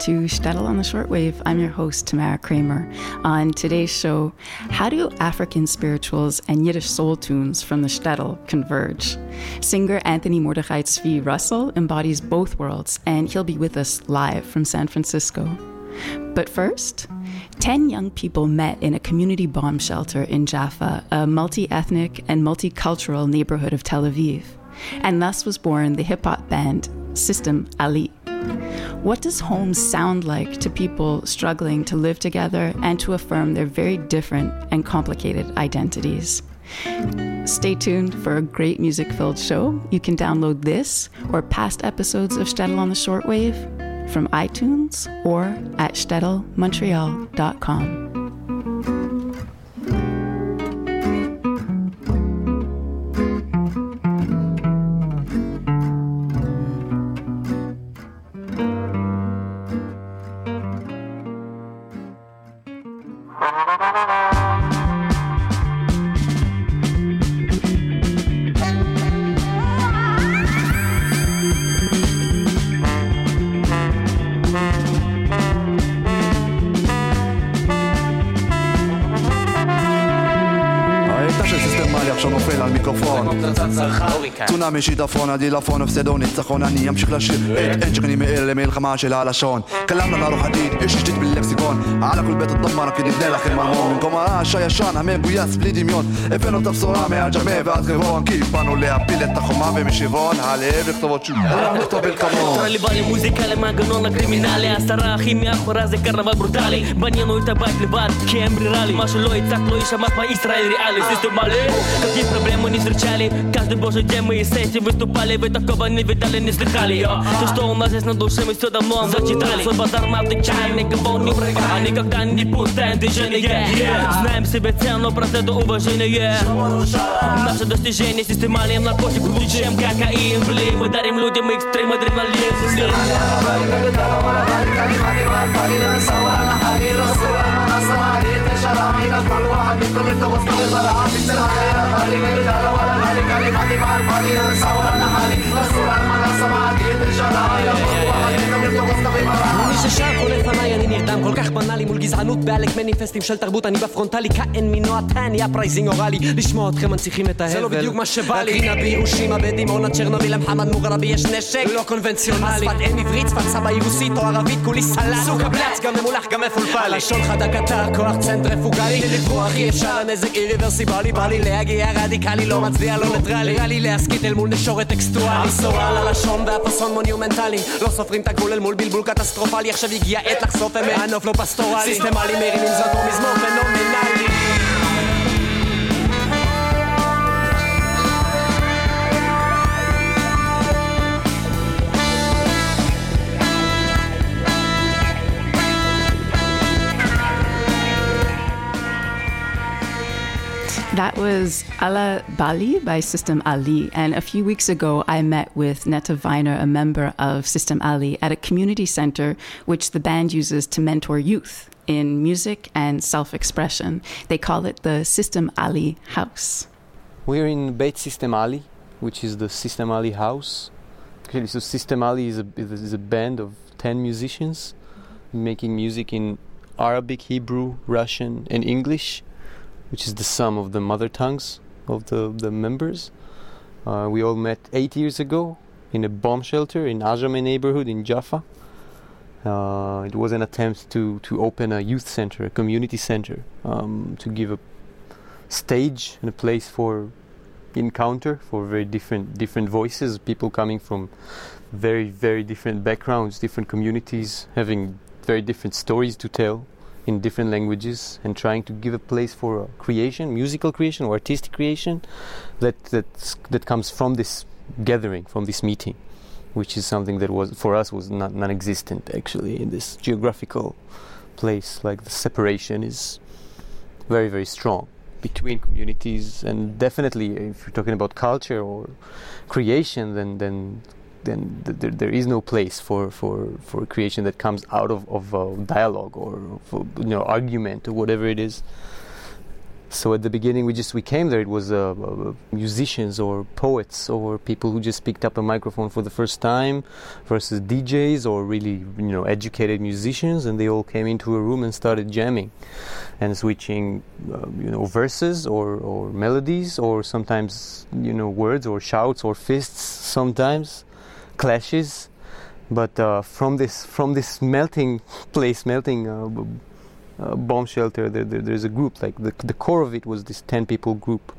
to Shtetl on the Shortwave. I'm your host, Tamara Kramer. On today's show, how do African spirituals and Yiddish soul tunes from the Shtetl converge? Singer Anthony Mordechai Tzvi Russell embodies both worlds, and he'll be with us live from San Francisco. But first, 10 young people met in a community bomb shelter in Jaffa, a multi ethnic and multicultural neighborhood of Tel Aviv. And thus was born the hip hop band System Ali. What does home sound like to people struggling to live together and to affirm their very different and complicated identities? Stay tuned for a great music filled show. You can download this or past episodes of Shtetl on the Shortwave from iTunes or at shtetlmontreal.com. צונאמי שיטפון הדילפון הפסדו ניצחון אני אמשיך לשיר את אין שכני מאל למלחמה של הלשון כלמנו לרוח עתיד יש תשתית בלקסיקון על הכל בית הדמר רק נבנה לכם ארמון במקום הרעש הישן המגויס בלי דמיון הבאנו את הבשורה מהג'רמה ועד חברון כי באנו להפיל את החומה ומשירון הלב לכתוב עוד שוב לכתוב אל כמון טרליבלי מוזיקה למנגנון הקרימינלי עשרה אחים מאחורי זה קרנבל ברוטלי בנינו את הבית לבד כי אין ברירה לי מה שלא הצעת לא יישמע כמו ישראל реалий Системали, какие проблемы не встречали Каждый божий день мы с этим выступали Вы такого не видали, не слыхали йо. То, что у нас есть на душе, мы все давно зачитали Свой базар мы отвечаем, никого не А никогда не пустаем движение Знаем себе цену, просто это уважение Наше достижение системалием наркотик круче, чем кокаин Блин, мы дарим людям экстрим, адреналин Yeah, yeah. מי ששר פה לפניי אני נרדם. כל כך בנאלי מול גזענות בעלק מניפסטים של תרבות. אני בפרונטלי כאין מינוע טני הפרייזינג אוראלי. לשמוע אתכם מנציחים את ההבל. זה לא בדיוק מה שבא לי. הקרינה בירושימה בדימונה צ'רנוביל למחמד מוגרבי יש נשק. לא קונבנציונלי. שפת אם עברית שפת סבא ירוסית או ערבית כולי סלט. סוג הבלץ גם ממולח גם מפולפל לשון חדה קטר כוח צנטריפוגלי לברוח אי אפשר הנזק איריברסיבלי בא לי להגיע רדיקלי לא מצביע לא ניטרלי. נראה לי להסכית אל מול נשורת טקסטואלי. על הלשון והפסון מונומנטלי לא סופרים את הגבול אל מול בלבול קטסטרופלי. עכשיו הגיע עת לחשוף אמת. הנוף לא פסטורלי. סיסטמלי מרימים זרקור מזמור פנומנלי That was Ala Bali by System Ali. And a few weeks ago, I met with Netta Weiner, a member of System Ali, at a community center which the band uses to mentor youth in music and self expression. They call it the System Ali House. We're in Beit System Ali, which is the System Ali house. So System Ali is a, is a band of 10 musicians making music in Arabic, Hebrew, Russian, and English, which is the sum of the mother tongues of the, the members. Uh, we all met eight years ago in a bomb shelter in Ajami neighborhood in Jaffa. Uh, it was an attempt to, to open a youth center, a community center, um, to give a stage and a place for encounter for very different different voices, people coming from very very different backgrounds, different communities, having very different stories to tell in different languages and trying to give a place for creation, musical creation or artistic creation that that's, that comes from this gathering, from this meeting, which is something that was for us was not non-existent actually in this geographical place. Like the separation is very very strong between communities, and definitely if you're talking about culture or creation, then then then th- there, there is no place for, for, for creation that comes out of, of uh, dialogue or of, you know argument or whatever it is. So at the beginning, we just we came there. It was uh, uh, musicians or poets or people who just picked up a microphone for the first time, versus DJs or really you know educated musicians, and they all came into a room and started jamming, and switching uh, you know verses or, or melodies or sometimes you know words or shouts or fists sometimes clashes but uh, from this from this melting place melting uh, uh, bomb shelter there, there, there's a group like the, the core of it was this 10 people group.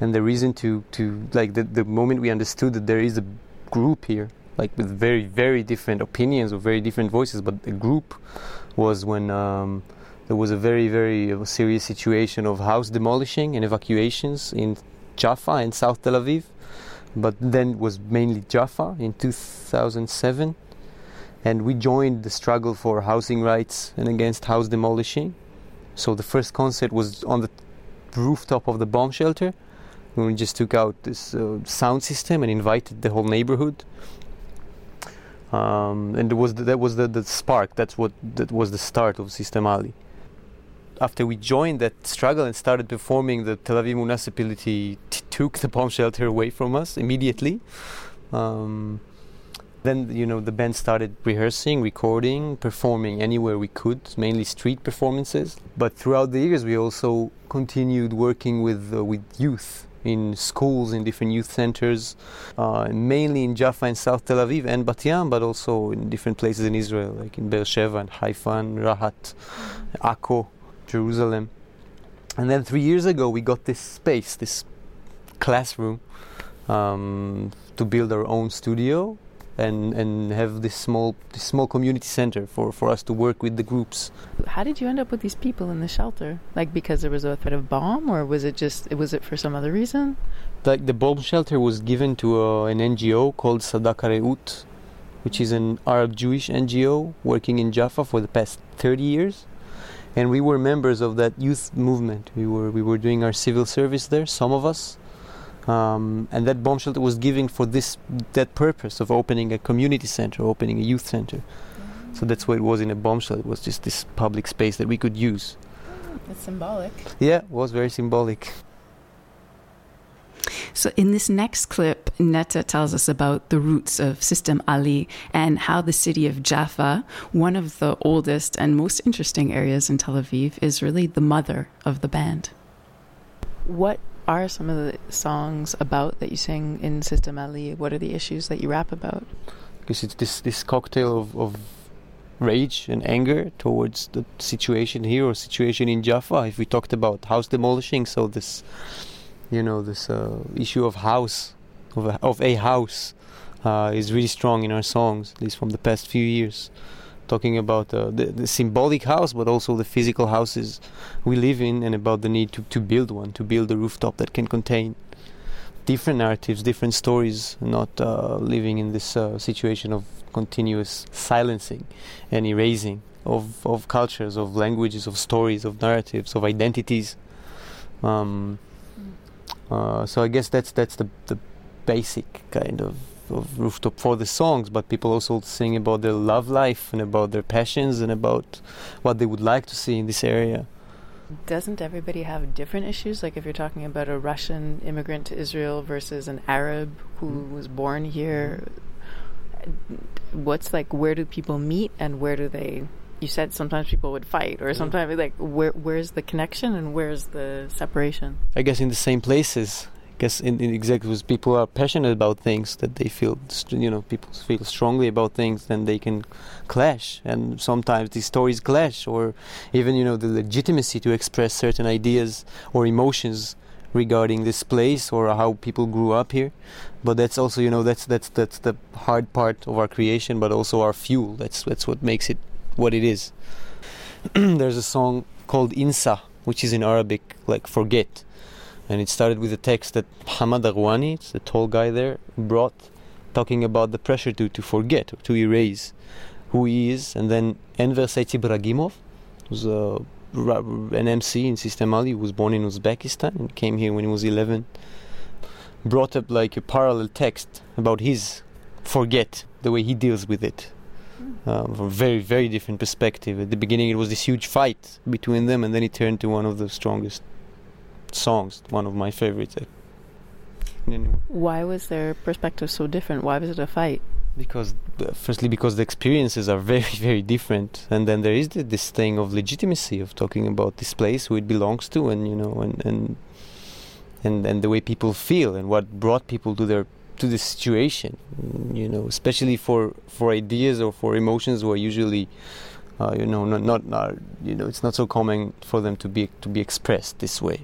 And the reason to to like the, the moment we understood that there is a group here like with very very different opinions or very different voices but the group was when um, there was a very very uh, serious situation of house demolishing and evacuations in Jaffa and South Tel Aviv but then was mainly Jaffa in 2007. And we joined the struggle for housing rights and against house demolishing. So the first concert was on the rooftop of the bomb shelter. We just took out this uh, sound system and invited the whole neighborhood. Um, and was the, that was the, the spark. That's what that was the start of System Ali after we joined that struggle and started performing, the Tel Aviv municipality t- took the bomb shelter away from us immediately. Um, then you know the band started rehearsing, recording, performing anywhere we could, mainly street performances. But throughout the years, we also continued working with uh, with youth in schools, in different youth centers, uh, mainly in Jaffa and South Tel Aviv and Bat Yam, but also in different places in Israel, like in Beersheba and Haifa and Rahat, Akko. Jerusalem. And then three years ago, we got this space, this classroom, um, to build our own studio and and have this small this small community center for, for us to work with the groups. How did you end up with these people in the shelter? Like because there was a threat of bomb, or was it just was it for some other reason? Like the bomb shelter was given to uh, an NGO called Sadaka Reut, which is an Arab Jewish NGO working in Jaffa for the past 30 years and we were members of that youth movement. We were we were doing our civil service there, some of us, um, and that bomb shelter was giving for this that purpose of opening a community center, opening a youth center. Mm-hmm. So that's what it was in a bomb shelter. It was just this public space that we could use. It's symbolic. Yeah, it was very symbolic. So, in this next clip, Netta tells us about the roots of System Ali and how the city of Jaffa, one of the oldest and most interesting areas in Tel Aviv, is really the mother of the band. What are some of the songs about that you sing in System Ali? What are the issues that you rap about? Because it's this, this cocktail of, of rage and anger towards the situation here or situation in Jaffa. If we talked about house demolishing, so this you know this uh, issue of house of a, of a house uh, is really strong in our songs at least from the past few years. Talking about uh, the, the, symbolic house but also the physical houses we live in and about the need to, to build one to build a rooftop that can contain different narratives different stories not uh, living in this uh, situation of continuous silencing and erasing of, of cultures of languages of stories of narratives of identities. Um, uh, so I guess that's that's the the basic kind of, of rooftop for the songs. But people also sing about their love life and about their passions and about what they would like to see in this area. Doesn't everybody have different issues? Like if you're talking about a Russian immigrant to Israel versus an Arab who mm. was born here, what's like where do people meet and where do they you said sometimes people would fight, or sometimes like where where's the connection and where's the separation? I guess in the same places. I guess in, in exactly because people are passionate about things that they feel, you know, people feel strongly about things, then they can clash, and sometimes these stories clash, or even you know the legitimacy to express certain ideas or emotions regarding this place or how people grew up here but that's also you know that's that's that's the hard part of our creation but also our fuel that's that's what makes it what it is. There's a song called Insa, which is in Arabic like forget, and it started with a text that Hamad Arwani, the tall guy there, brought, talking about the pressure to to forget or to erase who he is, and then Enver Said Ibragimov was a an MC in System Ali, who was born in Uzbekistan and came here when he was 11. Brought up like a parallel text about his forget, the way he deals with it. Um, from a very, very different perspective. At the beginning, it was this huge fight between them, and then it turned to one of the strongest songs, one of my favorites. Why was their perspective so different? Why was it a fight? because firstly because the experiences are very very different and then there is this thing of legitimacy of talking about this place who it belongs to and you know and and and, and the way people feel and what brought people to their to the situation you know especially for for ideas or for emotions who are usually uh, you know not, not not you know it's not so common for them to be to be expressed this way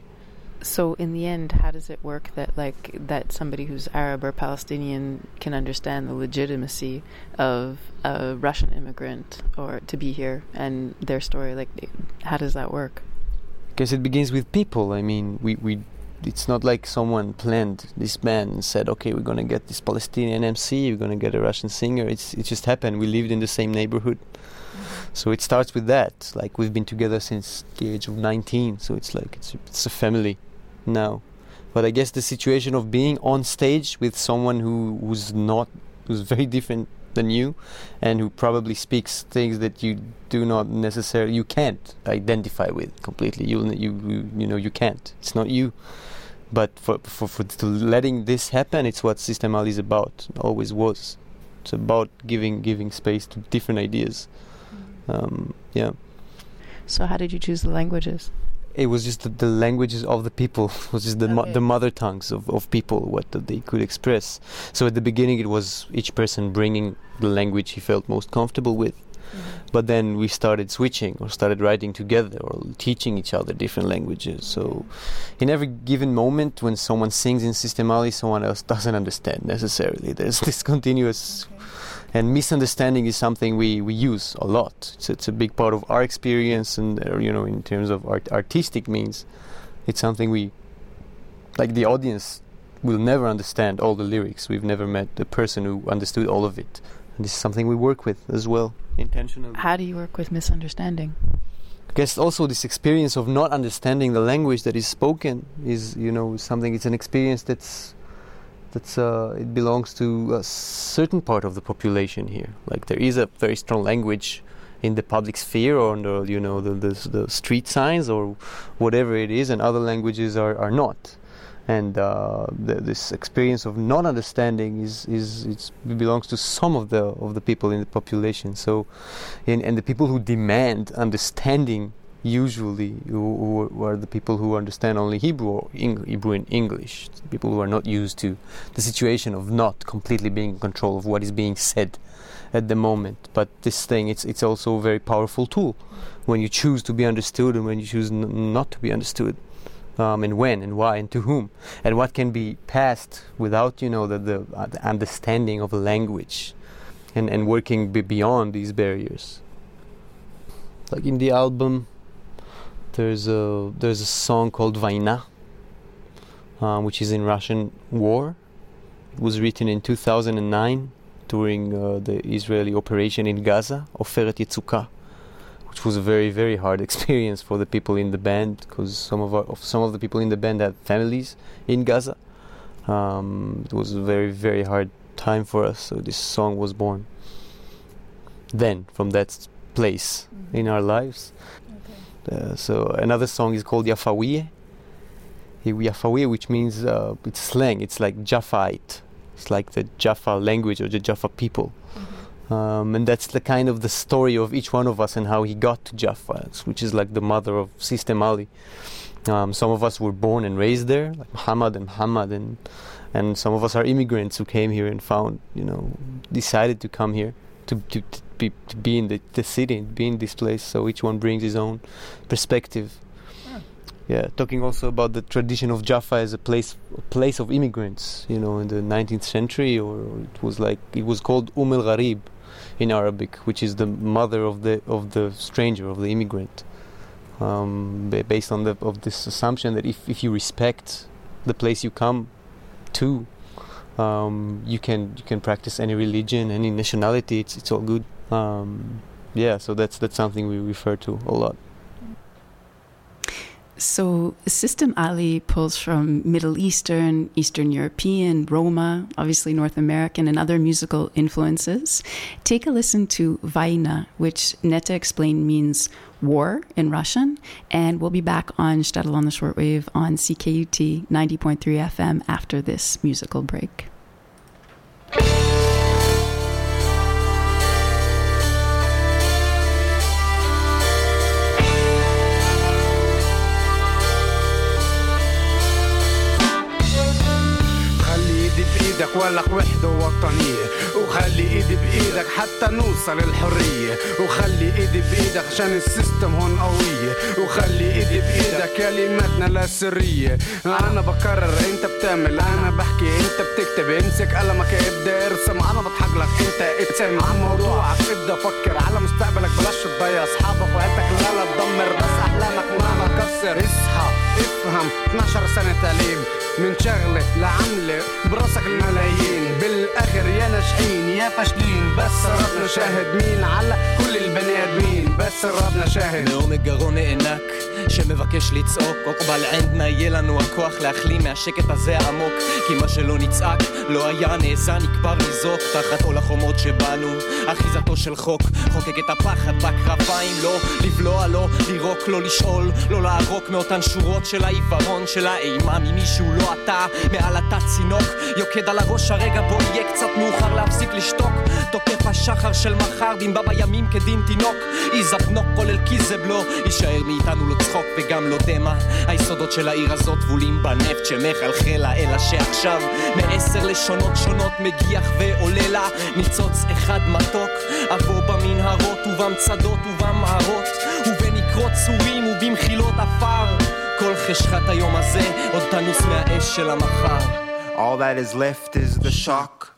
so in the end, how does it work that like that somebody who's Arab or Palestinian can understand the legitimacy of a Russian immigrant or to be here and their story? Like, how does that work? Because it begins with people. I mean, we we. It's not like someone planned this band and said, "Okay, we're gonna get this Palestinian MC, we're gonna get a Russian singer." It's it just happened. We lived in the same neighborhood, mm-hmm. so it starts with that. Like we've been together since the age of 19, so it's like it's it's a family now. But I guess the situation of being on stage with someone who who's not who's very different than you and who probably speaks things that you do not necessarily you can't identify with completely you you you, you know you can't it's not you but for for, for letting this happen it's what system ali is about always was. It's about giving giving space to different ideas. Um, yeah. So how did you choose the languages? It was just the, the, languages of the people. It was just the, okay. mo- the mother tongues of, of people what they could express. So at the beginning it was each person bringing the language he felt most comfortable with mm-hmm. but then we started switching or started writing together or teaching each other different languages so in every given moment when someone sings in System Ali someone else doesn't understand necessarily there's this continuous and misunderstanding is something we, we use a lot. It's, it's a big part of our experience, and uh, you know, in terms of art, artistic means, it's something we, like the audience, will never understand all the lyrics. We've never met the person who understood all of it, this is something we work with as well intentionally. How do you work with misunderstanding? I guess also this experience of not understanding the language that is spoken is, you know, something. It's an experience that's that's uh, it belongs to a certain part of the population here. Like there is a very strong language in the public sphere or on the you know the, the, the street signs or whatever it is, and other languages are, are not. And uh, the, this experience of non understanding is, is belongs to some of the of the people in the population. So, and, and the people who demand understanding usually who, who, are the people who understand only Hebrew or Eng- Hebrew and English, people who are not used to the situation of not completely being in control of what is being said at the moment. But this thing, it's it's also a very powerful tool when you choose to be understood and when you choose n- not to be understood. Um, and when and why and to whom and what can be passed without you know the, the, uh, the understanding of language and, and working b- beyond these barriers like in the album there's a there's a song called Vaina, uh, which is in Russian war. It was written in 2009 during uh, the Israeli operation in Gaza, Oferet Yetzuka, which was a very very hard experience for the people in the band because some of our, some of the people in the band had families in Gaza. Um, it was a very very hard time for us, so this song was born. Then from that place mm-hmm. in our lives. Uh, so another song is called Yafawiye. Yafawiye, which means uh, it's slang. It's like Jaffite. It's like the Jaffa language or the Jaffa people. Mm-hmm. Um, and that's the kind of the story of each one of us and how he got to Jaffa, which is like the mother of System Ali. Um, some of us were born and raised there, like Muhammad and Muhammad, and and some of us are immigrants who came here and found, you know, decided to come here to to, to be, to be in the, the city, be in this place. So each one brings his own perspective. Yeah. yeah, talking also about the tradition of Jaffa as a place, a place of immigrants. You know, in the 19th century, or it was like it was called Um el Gharib, in Arabic, which is the mother of the of the stranger, of the immigrant. Um, based on the of this assumption that if, if you respect the place you come to, um, you can you can practice any religion, any nationality. It's it's all good. Um, yeah, so that's that's something we refer to a lot. So, System Ali pulls from Middle Eastern, Eastern European, Roma, obviously North American, and other musical influences. Take a listen to Vaina, which Netta explained means war in Russian. And we'll be back on Shtetl on the Shortwave on CKUT 90.3 FM after this musical break. حتى نوصل الحرية. وخلي إيدي بإيدك عشان السيستم هون قوية وخلي إيدي بإيدك كلماتنا لا سرية. أنا بكرر أنت بتعمل أنا بحكي أنت بتكتب. امسك قلمك ابدأ ارسم. أنا بضحك لك أنت اتسم. عن موضوعك ابدأ فكر. على مستقبلك بلاش تضيع أصحابك وعيلتك. لا لا تدمر بس أحلامك ما بكسر اصحى افهم. 12 سنة تعليم. من شغلة لعملة براسك الملايين بالآخر يا ناجحين يا فاشلين. بس ربنا شاهد مين على كل البني آدمين. بس ربنا شاهد. نوم الجغون إنك שמבקש לצעוק עוקבל ענדנה יהיה לנו הכוח להחלים מהשקט הזה העמוק. כי מה שלא נצעק לא היה נעשה נקבר לזעוק תחת עול החומות שבנו אחיזתו של חוק חוקק את הפחד בקרביים. לא לבלוע לא לירוק לא לשאול לא לערוק מאותן שורות של העיוורון של האימה. ממישהו לא אתה מעל התת צינוק. יוקד על הראש הרגע בו יהיה קצת מאוחר להפסיק לשתוק. תוקף השחר של מחר דמבה בימים כדין תינוק. יזבנוק כולל קיזבלו יישאר מאיתנו לא צחוק וגם לא דמע היסודות של העיר הזאת טבולים בנפט שמחלחל אלא שעכשיו מעשר לשונות שונות מגיח ועולה לה. ניצוץ אחד מתוק עבור במנהרות ובמצדות ובמערות ובנקרות צורים ובמחילות עפר. כל חשכת היום הזה עוד תנוס מהאש של המחר. All that is left is the shock.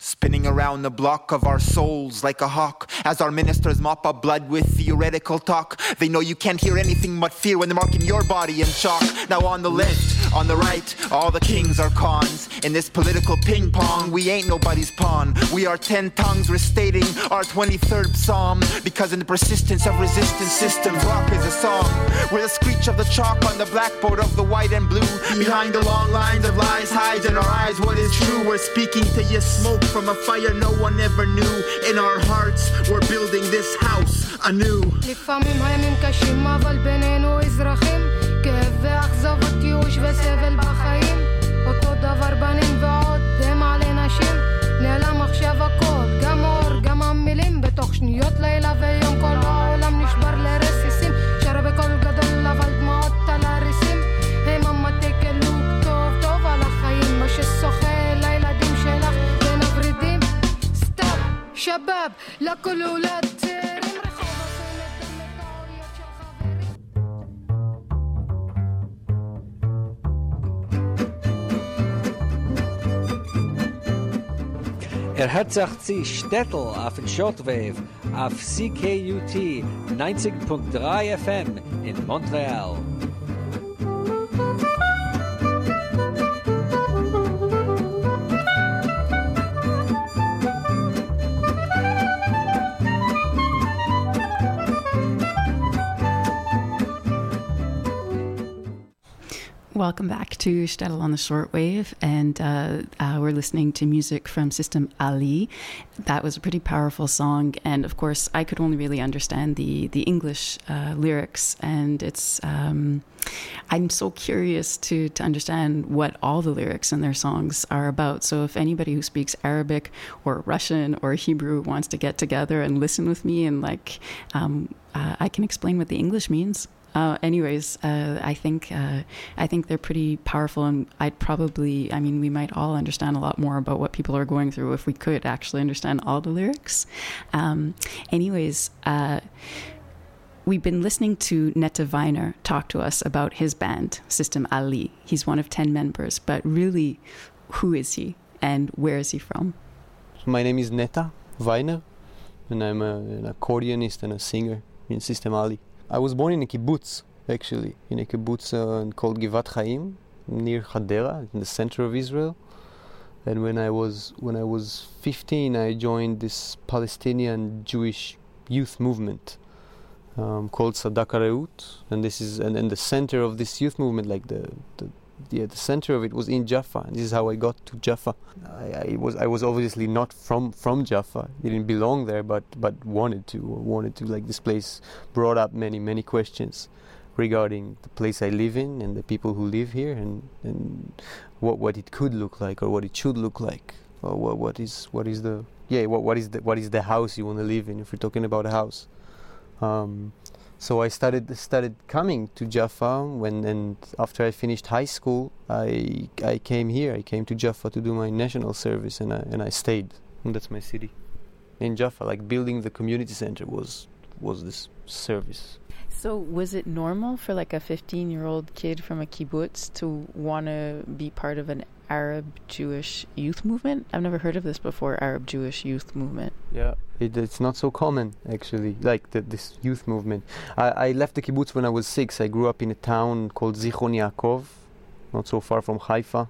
Spinning around the block of our souls like a hawk as our ministers mop up blood with theoretical talk. They know you can't hear anything but fear when they're marking your body in chalk. Now, on the left, on the right, all the kings are cons. In this political ping pong, we ain't nobody's pawn. We are ten tongues restating our 23rd psalm because in the persistence of resistance systems, rock is a song. We're the screech of the chalk on the blackboard of the white and blue. Behind the long lines of lies hides in our eyes what is true. We're speaking to you smoke from a fire no one ever knew. In our hearts, we're building this house anew. לפעמים הימים קשים אבל בינינו אזרחים כאב ואכזבות ייאוש וסבל בחיים. אותו דבר בנים ועוד דמע לנשים נעלם עכשיו הכל גם אור גם המילים. בתוך שניות לילה ויום כל העולם נשבר לרסיסים. שר בקול גדול אבל דמעות על הריסים. הם המטה קלוק טוב טוב על החיים. מה ששוחה לילדים שלך בין הוורידים סתיו שבאב לכל הולד Er hat sich sie Städtel auf den Shortwave auf CKUT 90.3 FM in Montreal. Welcome back to Shtetl on the Shortwave, and uh, uh, we're listening to music from System Ali. That was a pretty powerful song, and of course, I could only really understand the the English uh, lyrics, and it's. Um, I'm so curious to to understand what all the lyrics in their songs are about. So, if anybody who speaks Arabic or Russian or Hebrew wants to get together and listen with me, and like, um, uh, I can explain what the English means. Uh, anyways, uh, I think uh, I think they're pretty powerful, and I'd probably, I mean, we might all understand a lot more about what people are going through if we could actually understand all the lyrics. Um, anyways, uh, we've been listening to Netta Weiner talk to us about his band, System Ali. He's one of ten members, but really, who is he, and where is he from? My name is Neta. Weiner, and I'm a, an accordionist and a singer in System Ali. I was born in a kibbutz, actually, in a kibbutz uh, called Givat Chaim, near Hadera, in the center of Israel. And when I was when I was 15, I joined this Palestinian Jewish youth movement um, called Sadaka Reut, and this is and, and the center of this youth movement, like the, the yeah, the center of it was in Jaffa. And this is how I got to Jaffa. I, I, was I was obviously not from from Jaffa. Didn't belong there, but but wanted to wanted to. Like this place brought up many many questions regarding the place I live in and the people who live here and and what what it could look like or what it should look like or what what is what is the yeah what what is the what is the house you want to live in if we're talking about a house. Um, so I started started coming to Jaffa when and after I finished high school I I came here. I came to Jaffa to do my national service and I and I stayed. And that's my city. In Jaffa like building the community center was was this service. So was it normal for like a 15 year old kid from a kibbutz to want to be part of an Arab Jewish youth movement? I've never heard of this before, Arab Jewish youth movement. Yeah, it, it's not so common actually, like the, this youth movement. I, I, left the kibbutz when I was six. I grew up in a town called Zichron Yaakov, not so far from Haifa.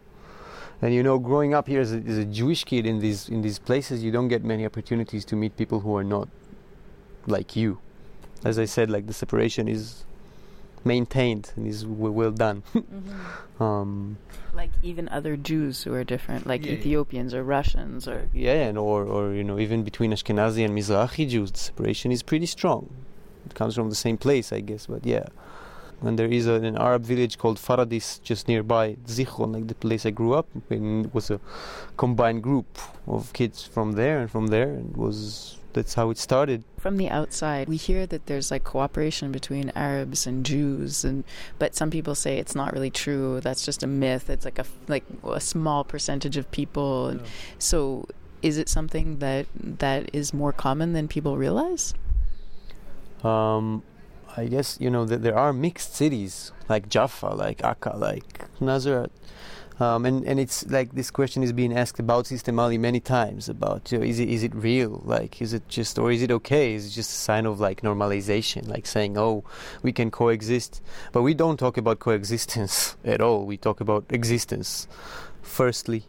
And you know, growing up here as a, as a Jewish kid in these in these places, you don't get many opportunities to meet people who are not like you. As I said, like the separation is maintained and is well done. mm-hmm. um, like even other Jews who are different, like yeah, Ethiopians or Russians, or yeah, and or or you know even between Ashkenazi and Mizrahi Jews, the separation is pretty strong. It comes from the same place, I guess, but yeah. And there is a, an Arab village called Faradis just nearby Zichron, like the place I grew up in. It was a combined group of kids from there and from there, and was that's how it started. From the outside, we hear that there's like cooperation between Arabs and Jews, and but some people say it's not really true. That's just a myth. It's like a like a small percentage of people. Yeah. So, is it something that that is more common than people realize? Um, I guess you know that there are mixed cities like Jaffa, like Akka, like Nazareth. Um, and and it's like this question is being asked about System Ali many times about you know, is it is it real? Like is it just or is it okay? Is it just a sign of like normalization? Like saying oh we can coexist. But we don't talk about coexistence at all. We talk about existence firstly.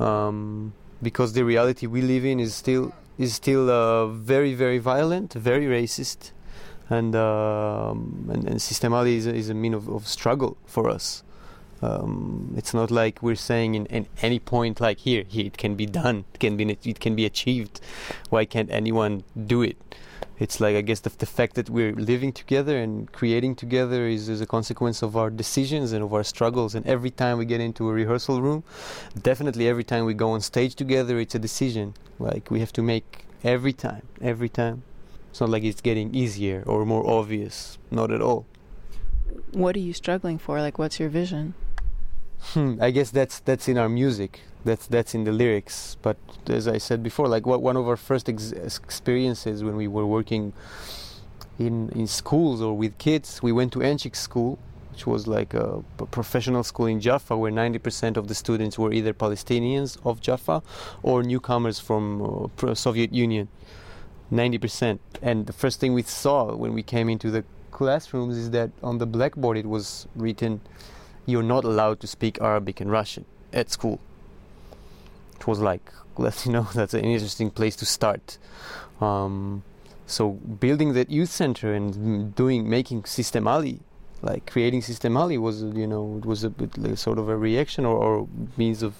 Um, because the reality we live in is still is still uh, very very violent very racist. And um, and, and System Ali is, is a mean of, of struggle for us um, it's not like we're saying in, in any point like here, here it can be done, it can be it can be achieved. Why can't anyone do it? It's like I guess the, the fact that we're living together and creating together is, is a consequence of our decisions and of our struggles. And every time we get into a rehearsal room, definitely every time we go on stage together, it's a decision. Like we have to make every time, every time. It's not like it's getting easier or more obvious. Not at all. What are you struggling for? Like, what's your vision? Hmm, I guess that's that's in our music. That's that's in the lyrics. But as I said before, like what one of our first ex- experiences when we were working in in schools or with kids, we went to Enchik school, which was like a, a professional school in Jaffa, where 90% of the students were either Palestinians of Jaffa or newcomers from uh, Soviet Union. 90%. And the first thing we saw when we came into the classrooms is that on the blackboard it was written you're not allowed to speak Arabic and Russian at school. It was like, let's you know, that's an interesting place to start. Um, so building that youth center and doing making System Ali, like creating System Ali was, you know, it was a bit like sort of a reaction or, or means of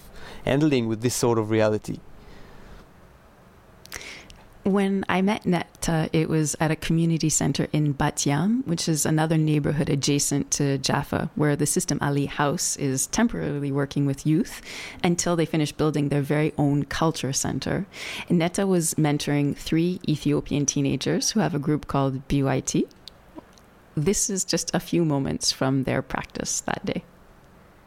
handling with this sort of reality. When I met Netta, it was at a community center in Bat Yam, which is another neighborhood adjacent to Jaffa, where the System Ali House is temporarily working with youth until they finish building their very own culture center. And Netta was mentoring three Ethiopian teenagers who have a group called BYT. This is just a few moments from their practice that day.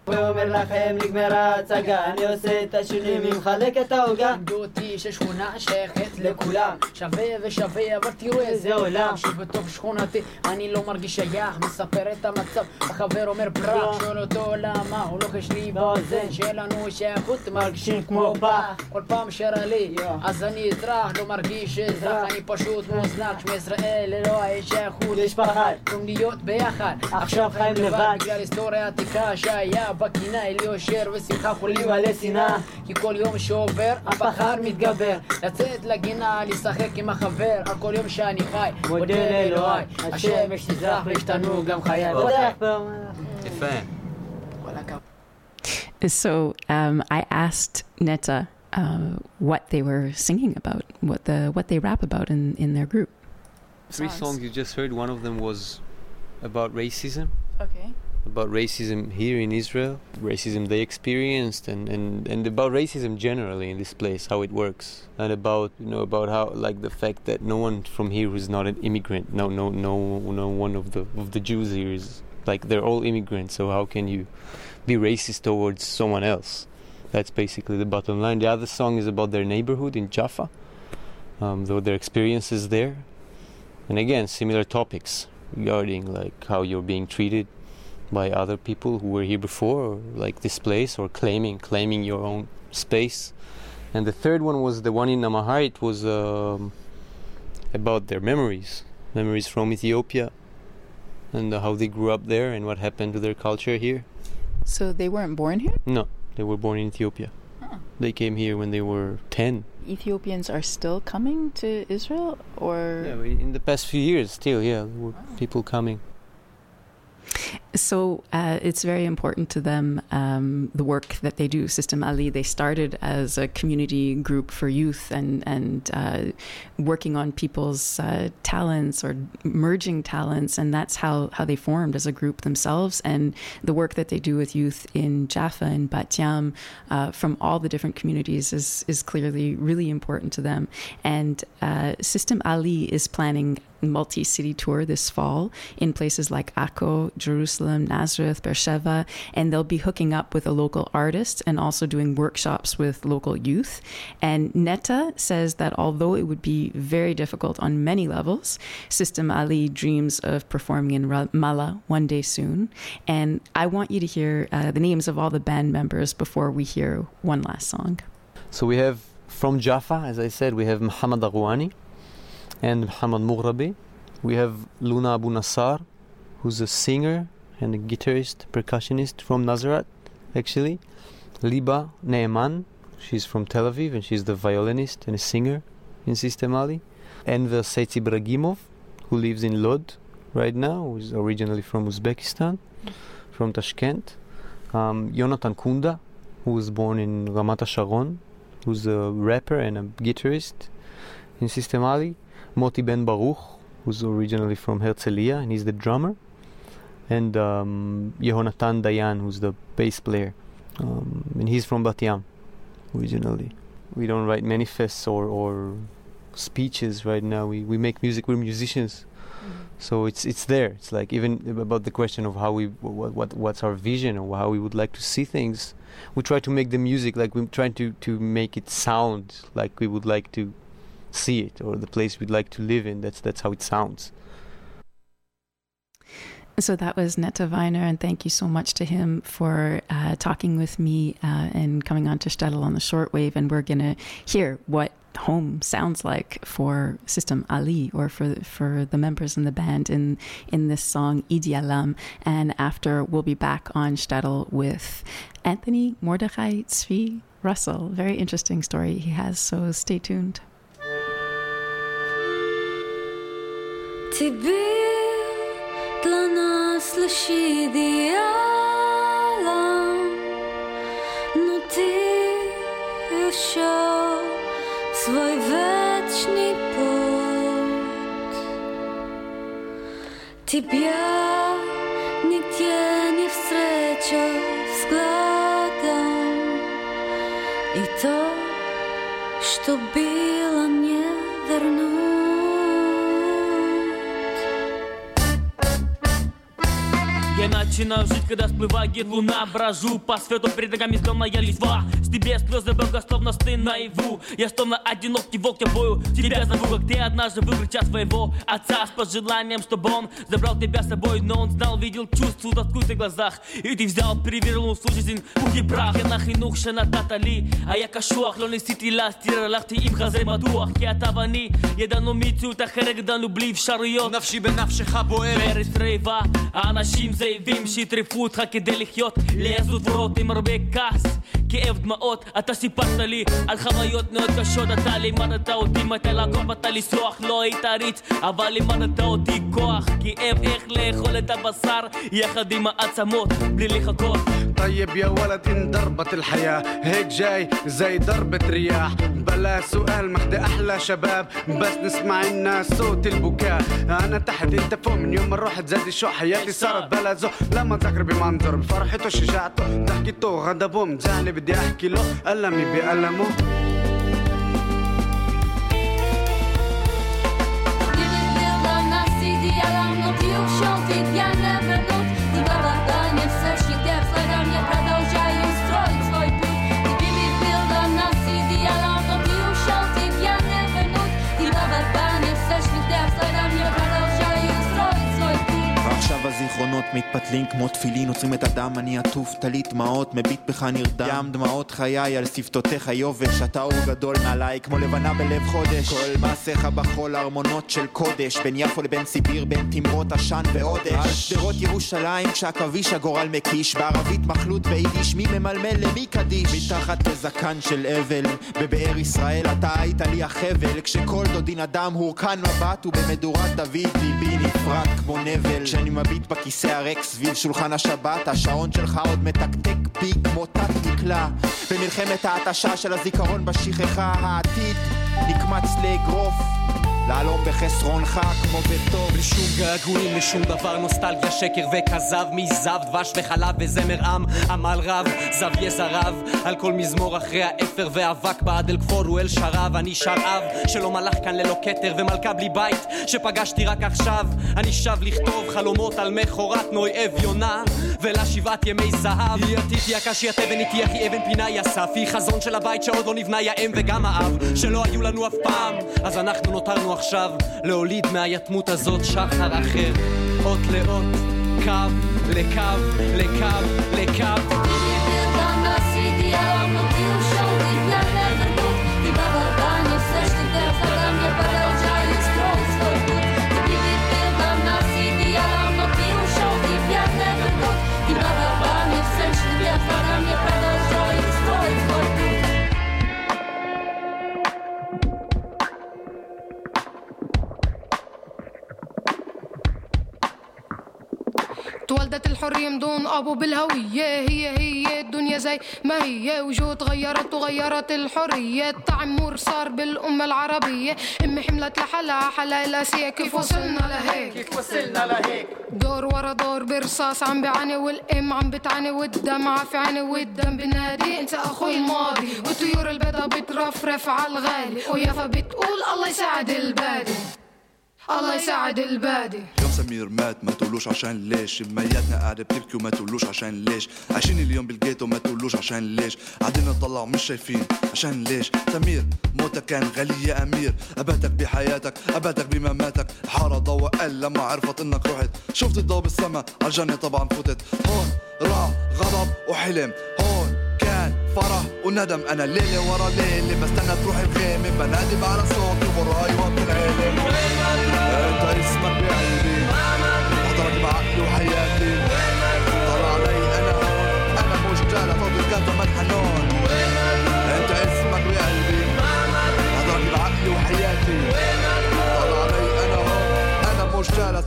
ואומר לכם נגמרה ההצגה אני עושה את השירים ומחלק את העוגה. לימדו אותי ששכונה שייכת לכולם. שווה ושווה אבל תראו איזה עולם. שבתוך שכונתי. אני לא מרגיש שייך מספר את המצב. החבר אומר ברק שואל אותו למה? הוא לוחש לי באוזן שאין לנו שייכות מרגישים כמו פח. כל פעם שרה לי אז אני אזרח לא מרגיש אזרח. אני פשוט מוזנח שמי ישראל ללא השייכות יש פחד. במקום להיות ביחד. עכשיו חיים לבד. בגלל היסטוריה עתיקה שהיה בקינה אל יושר ושמחה חולים מלא שנאה כי כל יום שעובר הפחד מתגבר לצאת לגינה לשחק עם החבר על כל יום שאני חי מודה לאלוהי השמש תזרח והשתנו גם חיי יפה. So um, I asked Neta uh, what they were singing about, what the what they rap about in, in their group. Three songs you just heard, one of them was about racism. Okay. About racism here in Israel, racism they experienced, and, and, and about racism generally in this place, how it works, and about you know about how like the fact that no one from here who's not an immigrant, no no no no one of the of the Jews here is like they're all immigrants. So how can you be racist towards someone else? That's basically the bottom line. The other song is about their neighborhood in Jaffa, um, though their experiences there, and again similar topics regarding like how you're being treated by other people who were here before, like this place, or claiming claiming your own space. And the third one was the one in Namahari. It was um, about their memories, memories from Ethiopia, and how they grew up there and what happened to their culture here. So they weren't born here? No, they were born in Ethiopia. They came here when they were 10. Ethiopians are still coming to Israel or Yeah, in the past few years, still, yeah, there were people coming. So uh, it's very important to them um, the work that they do. System Ali they started as a community group for youth and and uh, working on people's uh, talents or merging talents, and that's how how they formed as a group themselves. And the work that they do with youth in Jaffa and Bat Yam uh, from all the different communities is is clearly really important to them. And uh, System Ali is planning multi city tour this fall in places like Akko, Jerusalem, Nazareth, Beersheba, and they'll be hooking up with a local artist and also doing workshops with local youth. And Netta says that although it would be very difficult on many levels, System Ali dreams of performing in Ramallah one day soon. And I want you to hear uh, the names of all the band members before we hear one last song. So we have from Jaffa, as I said, we have Muhammad Agwani and Muhammad Mughrabi. We have Luna Abu Nassar, who's a singer and a guitarist, percussionist from Nazareth, actually. Liba Neeman, she's from Tel Aviv and she's the violinist and a singer in System Ali. Enver Ibragimov, who lives in Lod right now, who's originally from Uzbekistan, from Tashkent. Um, Jonathan Kunda, who was born in Ramat Sharon, who's a rapper and a guitarist in System Ali. Moti Ben Baruch, who's originally from Herzliya, and he's the drummer. And um, Yehonatan Dayan, who's the bass player. Um, and he's from Bat Yam, originally. We don't write manifests or, or speeches right now. We, we make music, we're musicians. So it's it's there. It's like even about the question of how we what, what what's our vision or how we would like to see things. We try to make the music like we're trying to to make it sound like we would like to see it or the place we'd like to live in. That's that's how it sounds. So that was Netta Weiner, and thank you so much to him for uh, talking with me uh, and coming on to Shtetl on the shortwave. And we're going to hear what home sounds like for System Ali or for for the members in the band in in this song Idi Alam. And after we'll be back on Shtetl with Anthony Mordechai Tzvi Russell. Very interesting story he has. So stay tuned. Тебе для нас лишь идеалом, но ты еще свой вечный путь. Тебя нигде не встречу взглядом, и то, что было, не вернуть. Я Я начинаю жить, когда всплывает луна Брожу. По свету, перед ногами зеленая листва Тебе слезы благословности наяву. Я словно одинокий волк, я бою тебя зову. Как ты однажды выиграл час твоего отца С пожеланием, чтобы он забрал тебя с собой. Но он знал, видел, чувствовал тоску в глазах. И ты взял, перевернул свою жизнь пух и прах. Я нахинух шанататали А я кашуах, лони ситила, стиралах Ты им хазай мадуах, я тавани Я дану мицу, та херек дану в шарует Навши бе навшиха боэрет Перец рейва, а нашим заявим Шитрифут, хакидели хьет Лезут в рот им рбекас כאב דמעות אתה סיפרת לי על חוויות מאוד קשות אתה לימדת אותי מתי לעקוב מתי לסלוח לא היית עריץ אבל לימדת אותי כוח כאב איך לאכול את הבשר יחד עם העצמות בלי לחכות طيب يا ولد ان ضربت الحياة هيك جاي زي ضربة رياح بلا سؤال مخدي احلى شباب بس نسمع الناس صوت البكاء انا تحت انت فوق من يوم ما رحت زادي شو حياتي صارت بلا ذوق لما تذكر بمنظر بفرحته شجاعته ضحكته غضبه مزعلي بدي أحكي له ألمي بألمه. ועכשיו הזיכרונות מתפתלים כמו תפילין, עוצרים את הדם, אני עטוף טלית דמעות, מביט בך נרדם. ים דמעות חיי על שפתותיך יובש, אתה אור גדול מעליי, כמו לבנה בלב חודש. כל מעשיך בחול, ארמונות של קודש, בין יפו לבין סיביר, בין תמרות עשן ועודש. שדרות ירושלים, כשעכביש הגורל מקיש, בערבית מחלוט ביידיש, מי ממלמל למי קדיש? מתחת לזקן של אבל, בבאר ישראל אתה היית לי החבל, כשכל דודי נדם הורכן מבט, ובמדורת דוד ליבי נפרט כמו נבל. כשאני מביט בכיסא הריק סביב שולחן השבת, השעון שלך עוד מתקתק בי כמו תת נקלע. במלחמת ההתשה של הזיכרון בשכחה, העתיד נקמץ לאגרוף. להלום בחסרונך כמו בטוב. בלי שום געגועים לשום דבר, נוסטלגיה, שקר וכזב, מזב, דבש וחלב וזמר עם, עמל רב, זב יזע רב, על כל מזמור אחרי האפר ואבק בעד אל כפור הוא אל שרב, אני שרעב, שלא מלך כאן ללא כתר ומלכה בלי בית, שפגשתי רק עכשיו, אני שב לכתוב חלומות על מכורת נוי אביונה, ולשבעת ימי זהב. היא עתיד, היא הקש, היא התבן, איתי אחי אבן פינה, היא הסף, היא חזון של הבית שעוד לא נבנה, היא האם וגם האב, שלא היו לנו אף פעם, אז אנחנו נותרנו עכשיו להוליד מהיתמות הזאת שחר אחר, אות לאות, קו לקו, לקו, לקו. تولدت الحرية من دون أبو بالهوية. هي هي الدنيا زي ما هي. وجو تغيرت وغيرت الحرية. التعمر صار بالأمة العربية. أمي حملت لحالها حلا الآسية كيف وصلنا لهيك. كيف وصلنا لهيك؟ دور ورا دور برصاص عم بعاني والإم عم بتعاني والدمعة في عيني والدم بنادي. أنت أخوي الماضي. والطيور البيضا بترفرف على الغالي. ويافا بتقول الله يساعد البادي. الله يساعد البادي. يوم سمير مات ما تقولوش عشان ليش. مياتنا قاعدة بتبكي وما تقولوش عشان ليش. عايشين اليوم بالجيتو ما تقولوش عشان ليش. قاعدين نطلع مش شايفين عشان ليش. سمير موتك كان غالي يا أمير. أباتك بحياتك أباتك بمماتك. حارة ضوء قال لما عرفت إنك رحت. شفت الضوء بالسما عالجنة طبعا فتت هون راح غضب وحلم. هون كان فرح وندم. أنا ليلة ورا ليلة بستنى تروح بخيمة بنادي على صوتي وراي العلم أنت اسمك بقلبي بحضرك بعقلي وحياتي.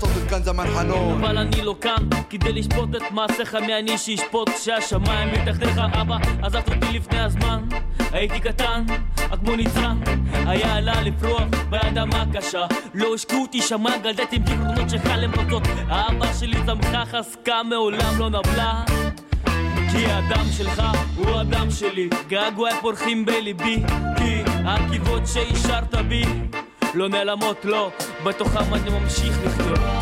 לעשות את כאן זמן חנון אבל אני לא כאן כדי לשפוט את מעשיך מי אני שישפוט? כשהשמיים מתחתיך אבא עזבת אותי לפני הזמן. הייתי קטן, כמו ניצן היה עלה לפרוח באדמה קשה. לא השקעו אותי שמה גדלתי עם זיכרונות שלך למחצות האבא שלי צמחה חזקה מעולם לא נבלה. כי הדם שלך הוא הדם שלי. געגועי פורחים בליבי כי הכיבוד שהשארת בי. לא נעלמות, לא. בתוכם אני ממשיך לחיות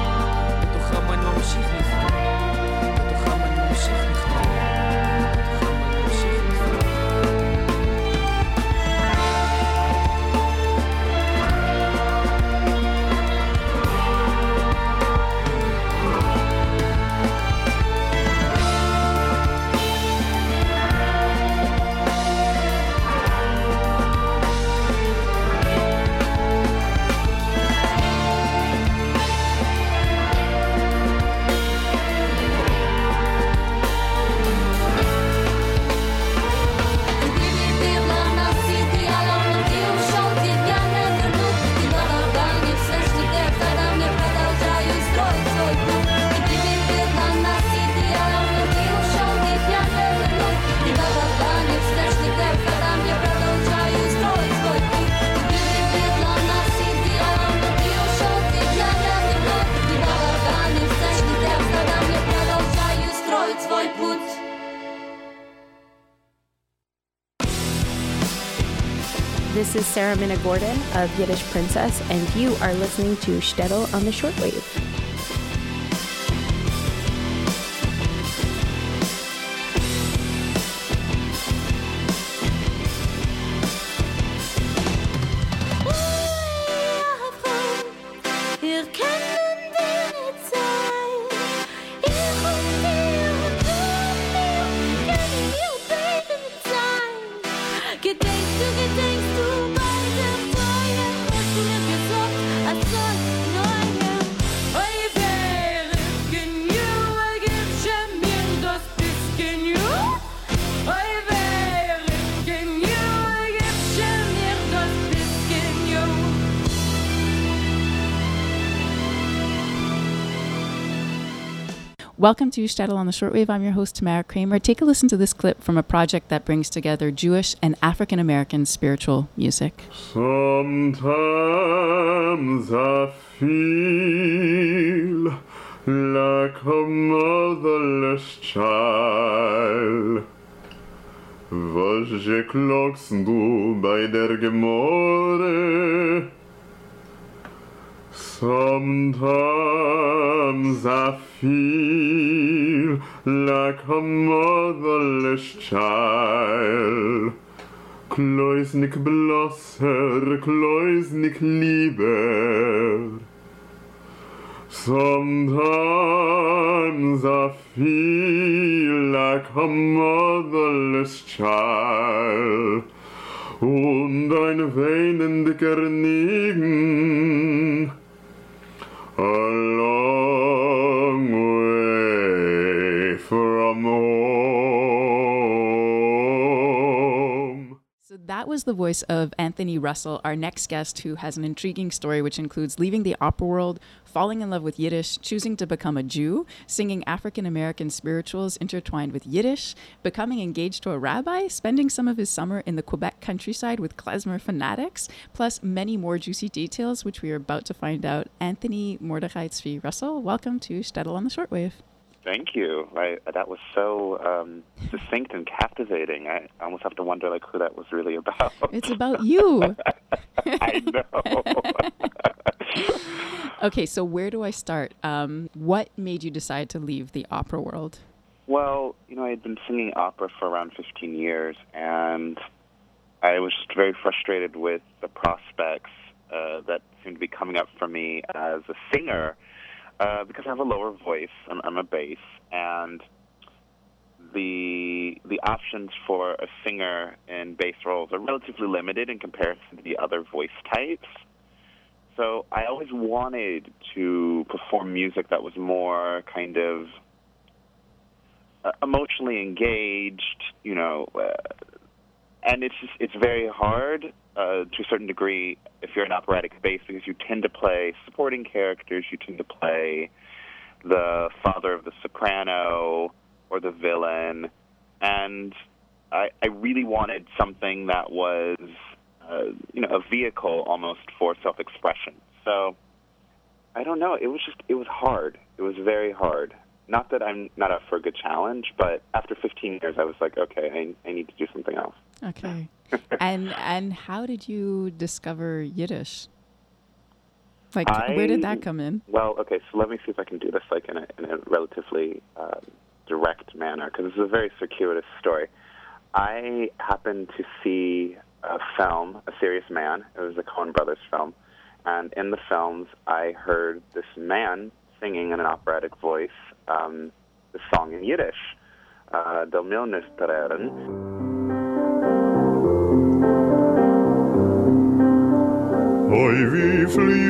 Sarah Mina Gordon of Yiddish Princess, and you are listening to Shtetl on the Shortwave. Welcome to Shtetl on the Shortwave. I'm your host, Tamara Kramer. Take a listen to this clip from a project that brings together Jewish and African American spiritual music. Sometimes I feel like a motherless child. Was je klokst du bei der Gemorre? Sometimes I feel like a motherless child. Kloisnik blosser, kloisnik lieber. Sometimes I feel like a motherless child. Und ein weinendiger Nigen. Was the voice of Anthony Russell, our next guest, who has an intriguing story which includes leaving the opera world, falling in love with Yiddish, choosing to become a Jew, singing African American spirituals intertwined with Yiddish, becoming engaged to a rabbi, spending some of his summer in the Quebec countryside with klezmer fanatics, plus many more juicy details, which we are about to find out. Anthony Mordechai Tzvi Russell, welcome to Shtetl on the Shortwave. Thank you. I, that was so um, succinct and captivating. I almost have to wonder like who that was really about. It's about you. I know. Okay, so where do I start? Um, what made you decide to leave the opera world? Well, you know, I had been singing opera for around 15 years, and I was just very frustrated with the prospects uh, that seemed to be coming up for me as a singer uh, because I have a lower voice. I'm, I'm a bass, and the the options for a singer in bass roles are relatively limited in comparison to the other voice types. So I always wanted to perform music that was more kind of uh, emotionally engaged, you know, uh, and it's just, it's very hard uh, to a certain degree if you're an operatic bass because you tend to play supporting characters, you tend to play the father of the soprano or the villain, and I, I really wanted something that was, uh, you know, a vehicle almost for self-expression. So I don't know. It was just it was hard. It was very hard. Not that I'm not up for a good challenge, but after 15 years, I was like, okay, I, I need to do something else. Okay. and and how did you discover Yiddish? Like, where did that come in? Well, okay, so let me see if I can do this like in a, in a relatively um, direct manner because this is a very circuitous story. I happened to see a film, A Serious Man. It was a Coen Brothers film, and in the films, I heard this man singing in an operatic voice ähm, Song in Jiddisch, äh, der Milnes Oi, wie viele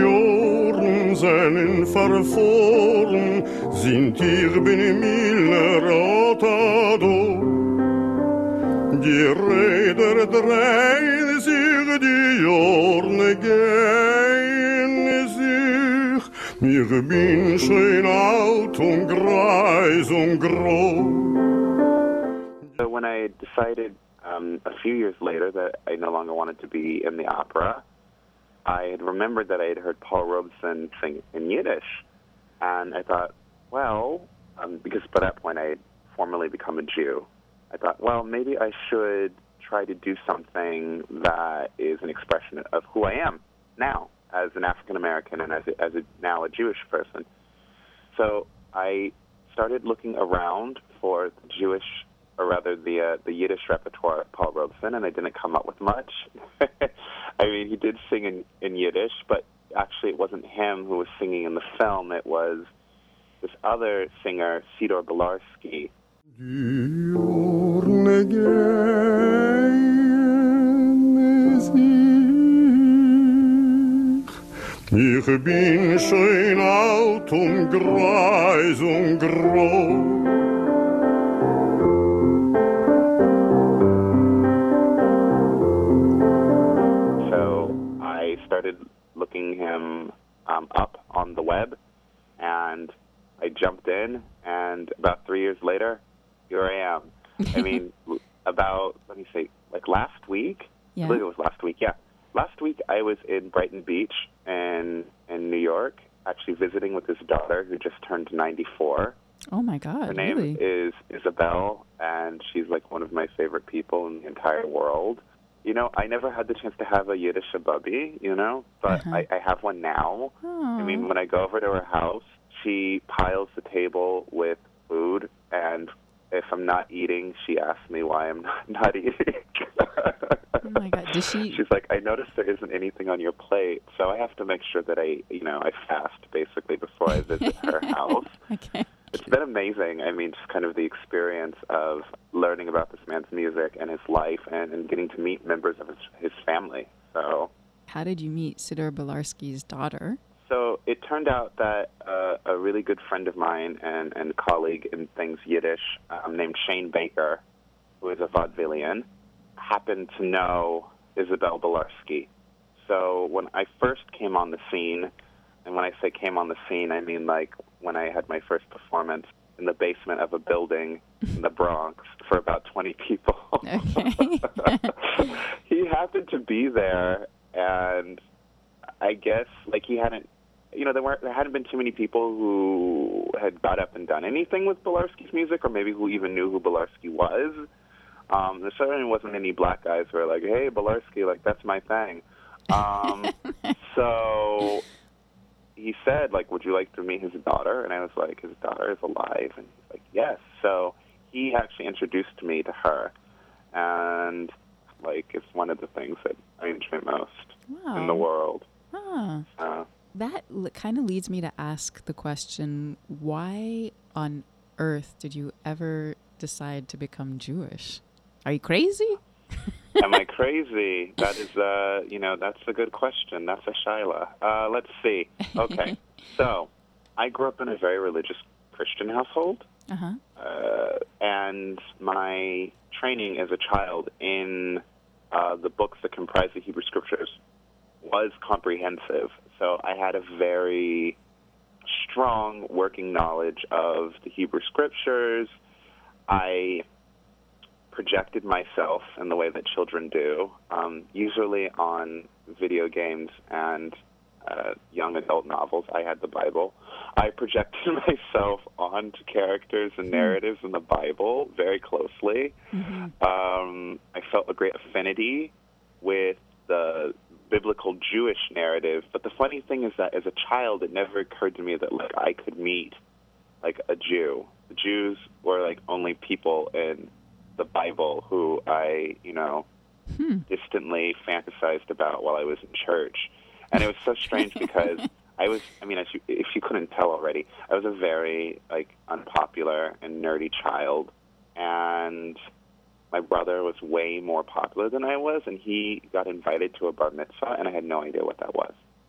seinen verfahren, sind hier bin ich Milner Atado. Die Räder drehen sich die Jorn gehen, Mir bin schön alt und greis und groß. So when I decided um, a few years later that I no longer wanted to be in the opera, I had remembered that I had heard Paul Robeson sing in Yiddish, and I thought, well, um, because by that point I had formally become a Jew, I thought, well, maybe I should try to do something that is an expression of who I am now as an African American and as a, as a, now a Jewish person. So I started looking around for the Jewish, or rather the uh, the Yiddish repertoire of Paul Robeson, and I didn't come up with much. I mean, he did sing in, in Yiddish, but actually it wasn't him who was singing in the film. It was this other singer, Sidor Belarski. Ich bin schön alt und greis und groß. So I started looking him um, up on the web, and I jumped in, and about three years later, here I am. I mean, about let me say, like last week. Yeah. I believe it was last week. Yeah, last week I was in Brighton Beach in in New York, actually visiting with his daughter who just turned 94. Oh my God! Her name really? is Isabel, and she's like one of my favorite people in the entire world. You know, I never had the chance to have a Yiddish ababi, you know, but Uh-huh. I, I have one now. I mean, when I go over to her house, she piles the table with food, and if I'm not eating, she asks me why I'm not, not eating. oh my God! Does she? She's like, I noticed there isn't anything on your plate, so I have to make sure that I, you know, I fast basically before I visit her house. Okay. It's been amazing. I mean, just kind of the experience of learning about this man's music and his life and, and getting to meet members of his, his family. So, How did you meet Sidor Belarski's daughter? So it turned out that uh, a really good friend of mine and, and colleague in things Yiddish um, named Shane Baker, who is a vaudevillian, happened to know Isabel Belarski. So when I first came on the scene, and when I say came on the scene, I mean like when I had my first performance in the basement of a building in the Bronx for about 20 people. he happened to be there, and I guess like he hadn't, you know, there weren't there hadn't been too many people who had got up and done anything with Belarski's music, or maybe who even knew who Belarski was. Um, there certainly wasn't any black guys who were like, "Hey, Belarski, like that's my thing." Um, so he said, like, would you like to meet his daughter? And I was like, his daughter is alive, and he's like, yes. So he actually introduced me to her, and like, it's one of the things that I enjoy most in the world. Huh. Uh, That l- kind of leads me to ask the question why on earth did you ever decide to become Jewish? Are you crazy? Am I crazy? That is, uh, you know, that's a good question. That's a Shyla. Uh, let's see. Okay. so, I grew up in a very religious Christian household. Uh huh. uh, and my training as a child in uh, the books that comprise the Hebrew Scriptures was comprehensive. So I had a very strong working knowledge of the Hebrew Scriptures. I projected myself in the way that children do, um, usually on video games and uh, young adult novels. I had the Bible. I projected myself onto characters and narratives in the Bible very closely. Um, I felt a great affinity with the biblical Jewish narrative. But the funny thing is that as a child, it never occurred to me that like I could meet like a Jew. The Jews were like only people in the Bible who I, you know, hmm. distantly fantasized about while I was in church. And it was so strange because I was, I mean, as you, if you couldn't tell already, I was a very, like, unpopular and nerdy child. And my brother was way more popular than I was, and he got invited to a bar mitzvah, and I had no idea what that was.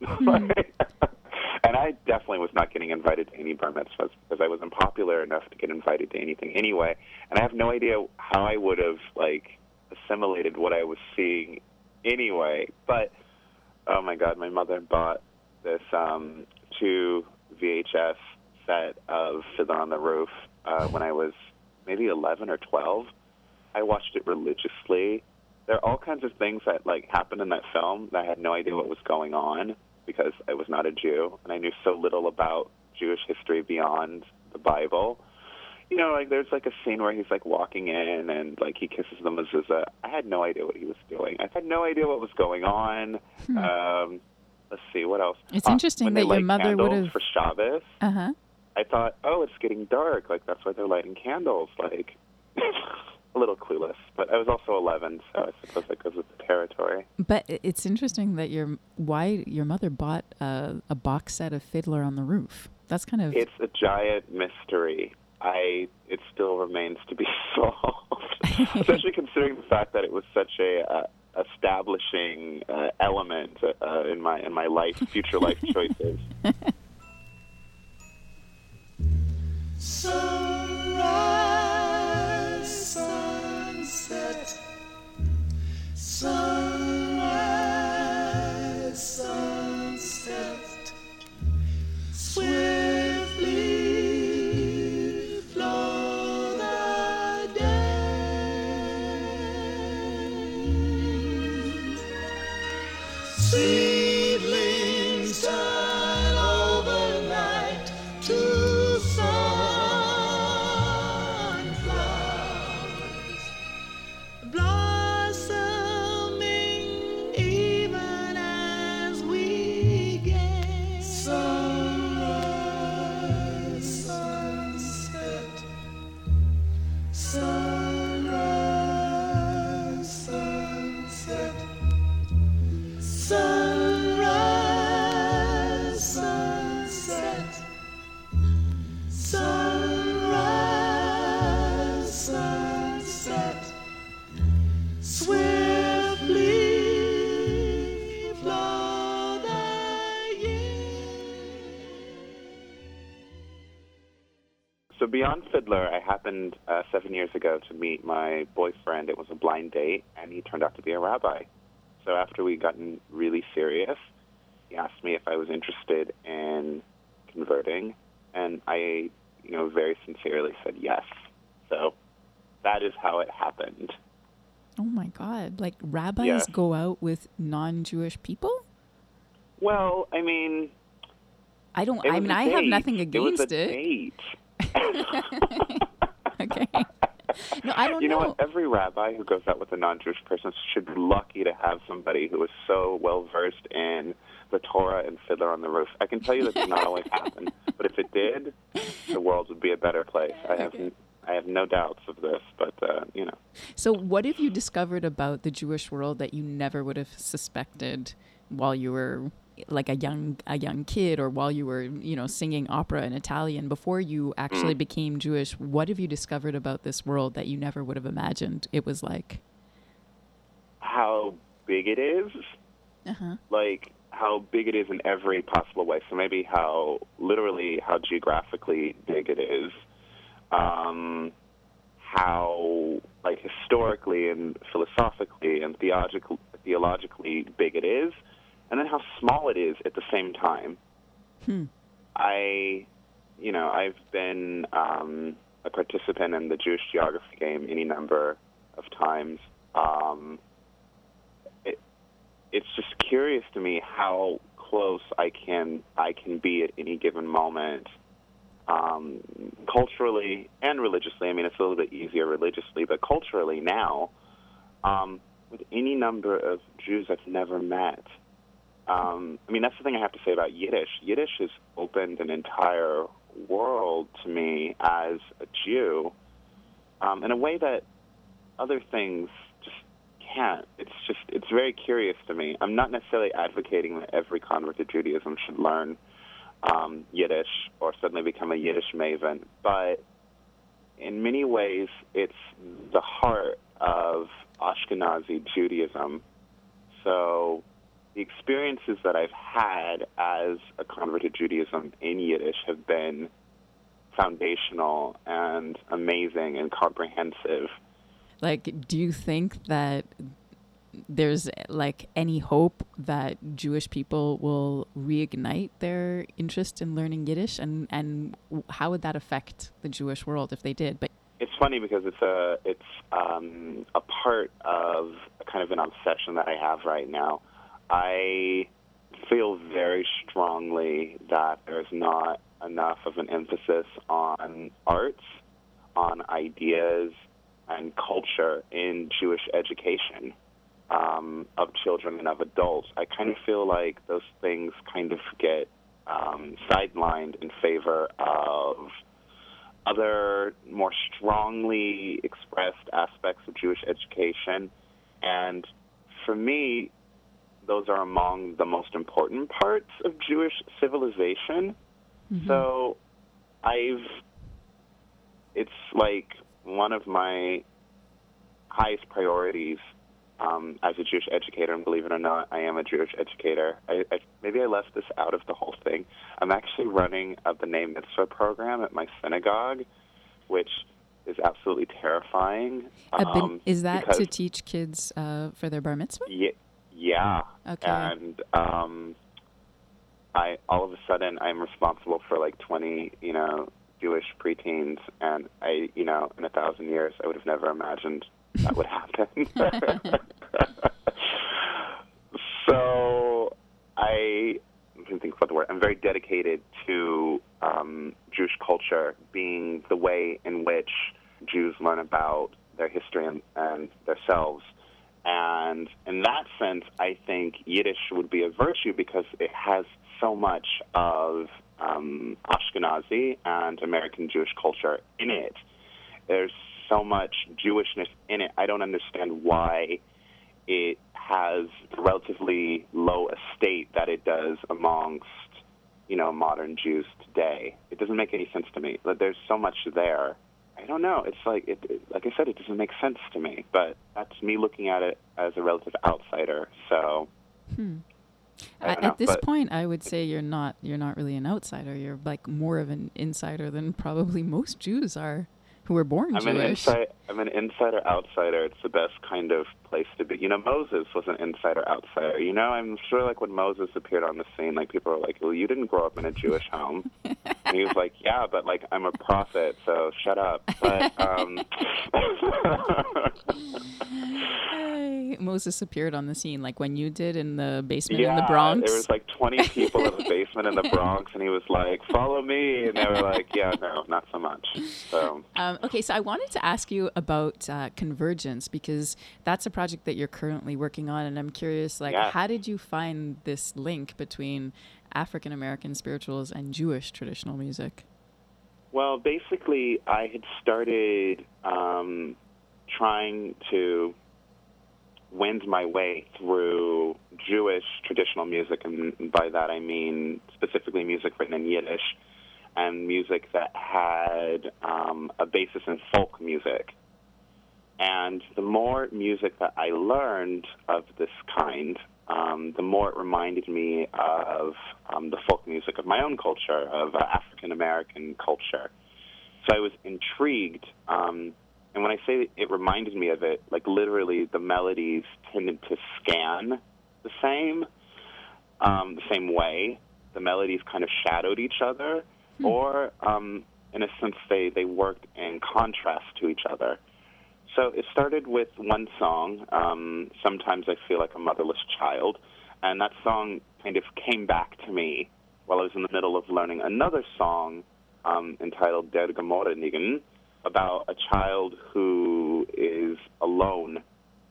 and I definitely was not getting invited to any bar mitzvahs because I wasn't popular enough to get invited to anything anyway. And I have no idea how I would have, like, assimilated what I was seeing anyway. But oh my god, my mother bought this um, two VHS set of Fiddler on the Roof uh, when I was maybe 11 or 12. I watched it religiously. There are all kinds of things that like happened in that film that I had no idea what was going on because I was not a Jew and I knew so little about Jewish history beyond the Bible. you know, like there's like a scene where he's like walking in and like he kisses the mezuzah. I had no idea what he was doing. I had no idea what was going on. Hmm. Um, let's see what else. It's Uh, interesting that your mother candles would've- for Shabbos. Uh huh. I thought, oh, it's getting dark. Like that's why they're lighting candles. Like a little clueless, but I was also 11, so I suppose that goes with the territory. But it's interesting that your why your mother bought a, a box set of Fiddler on the Roof. That's kind of It's a giant mystery. I it still remains to be solved, especially considering the fact that it was such a uh, establishing uh, element uh, in my in my life, future life choices. Sunrise, Seedlings beyond Fiddler, I happened uh, seven years ago to meet my boyfriend. It was a blind date, and he turned out to be a rabbi. So after we gotten really serious, he asked me if I was interested in converting, and I, you know, very sincerely said yes. So that is how it happened. oh my god! Like rabbis Yeah. go out with non-Jewish people. Well, I mean, I don't. I mean, I have nothing It was against a it. okay. No, I don't you know, know. what? Every rabbi who goes out with a non-Jewish person should be lucky to have somebody who is so well versed in the Torah and Fiddler on the Roof. I can tell you that does not always happen, but if it did, the world would be a better place. I have, n- I have no doubts of this, but uh, you know. So, what have you discovered about the Jewish world that you never would have suspected while you were like a young a young kid, or while you were you know singing opera in Italian before you actually Mm. became Jewish? What have you discovered about this world that you never would have imagined it was like? how big it is, Uh-huh. like how big it is in every possible way. So maybe how literally how geographically big it is, um, how like historically and philosophically and theological, theologically big it is, and then how small it is at the same time. Hmm. I, you know, I've been um, a participant in the Jewish geography game any number of times. Um, it, it's just curious to me how close I can I can be at any given moment, um, culturally and religiously. I mean, it's a little bit easier religiously, but culturally now, um, with any number of Jews I've never met. Um, I mean, that's the thing I have to say about Yiddish. Yiddish has opened an entire world to me as a Jew um, in a way that other things just can't. It's just, it's very curious to me. I'm not necessarily advocating that every convert to Judaism should learn um, Yiddish or suddenly become a Yiddish maven, but in many ways, it's the heart of Ashkenazi Judaism. So the experiences that I've had as a convert to Judaism in Yiddish have been foundational and amazing and comprehensive. Like, do you think that there's like any hope that Jewish people will reignite their interest in learning Yiddish, and and how would that affect the Jewish world if they did? But It's funny because it's a it's um, a part of kind of an obsession that I have right now. I feel very strongly that there's not enough of an emphasis on arts on ideas and culture in Jewish education um, of children and of adults. I kind of feel like those things kind of get um, sidelined in favor of other more strongly expressed aspects of Jewish education. And for me, those are among the most important parts of Jewish civilization. So I've, it's like one of my highest priorities um, as a Jewish educator, and believe it or not, I am a Jewish educator. I, I, maybe I left this out of the whole thing. I'm actually running a B'nai Mitzvah program at my synagogue, which is absolutely terrifying. Um, is that to teach kids uh, for their bar mitzvah? Ye- yeah. Okay. And um, I all of a sudden I'm responsible for like 20, you know, Jewish preteens, and I, you know, in a thousand years I would have never imagined that would happen. so I, I'm trying to think about the word. I'm very dedicated to um, Jewish culture being the way in which Jews learn about their history and, and themselves. And in that sense, I think Yiddish would be a virtue because it has so much of um, Ashkenazi and American Jewish culture in it. There's so much Jewishness in it. I don't understand why it has relatively low estate that it does amongst, you know, modern Jews today. It doesn't make any sense to me. But there's so much there. I don't know. It's like it, it like I said, it doesn't make sense to me. But that's me looking at it as a relative outsider. So Hmm. I At, know, this point, I would say you're not you're not really an outsider. You're like more of an insider than probably most Jews are, who were born I'm an Jewish. inside. I'm an insider outsider. It's the best kind of place to be. You know, Moses was an insider outsider. You know, I'm sure like when Moses appeared on the scene, like people were like, "Well, you didn't grow up in a Jewish home," and he was like, "Yeah, but like I'm a prophet, so shut up." But um, Hey, Moses appeared on the scene like when you did in the basement yeah, in the Bronx. there was like 20 people in the basement in the Bronx, and he was like, "Follow me," and they were like, "Yeah, no, not so much." So. Um, okay, so I wanted to ask you about uh, Convergence because that's a project that you're currently working on, and I'm curious, like, Yeah. how did you find this link between African American spirituals and Jewish traditional music? Well, basically, I had started um, trying to wend my way through Jewish traditional music, and by that I mean specifically music written in Yiddish and music that had um, a basis in folk music. And the more music that I learned of this kind, um, the more it reminded me of um, the folk music of my own culture, of uh, African American culture. So I was intrigued. Um, and when I say it reminded me of it, like literally the melodies tended to scan the same, um, the same way. The melodies kind of shadowed each other, or um, in a sense, they, they worked in contrast to each other. So it started with one song, um, Sometimes I Feel Like a Motherless Child, and that song kind of came back to me while I was in the middle of learning another song um, entitled Der Gemorrenigen about a child who is alone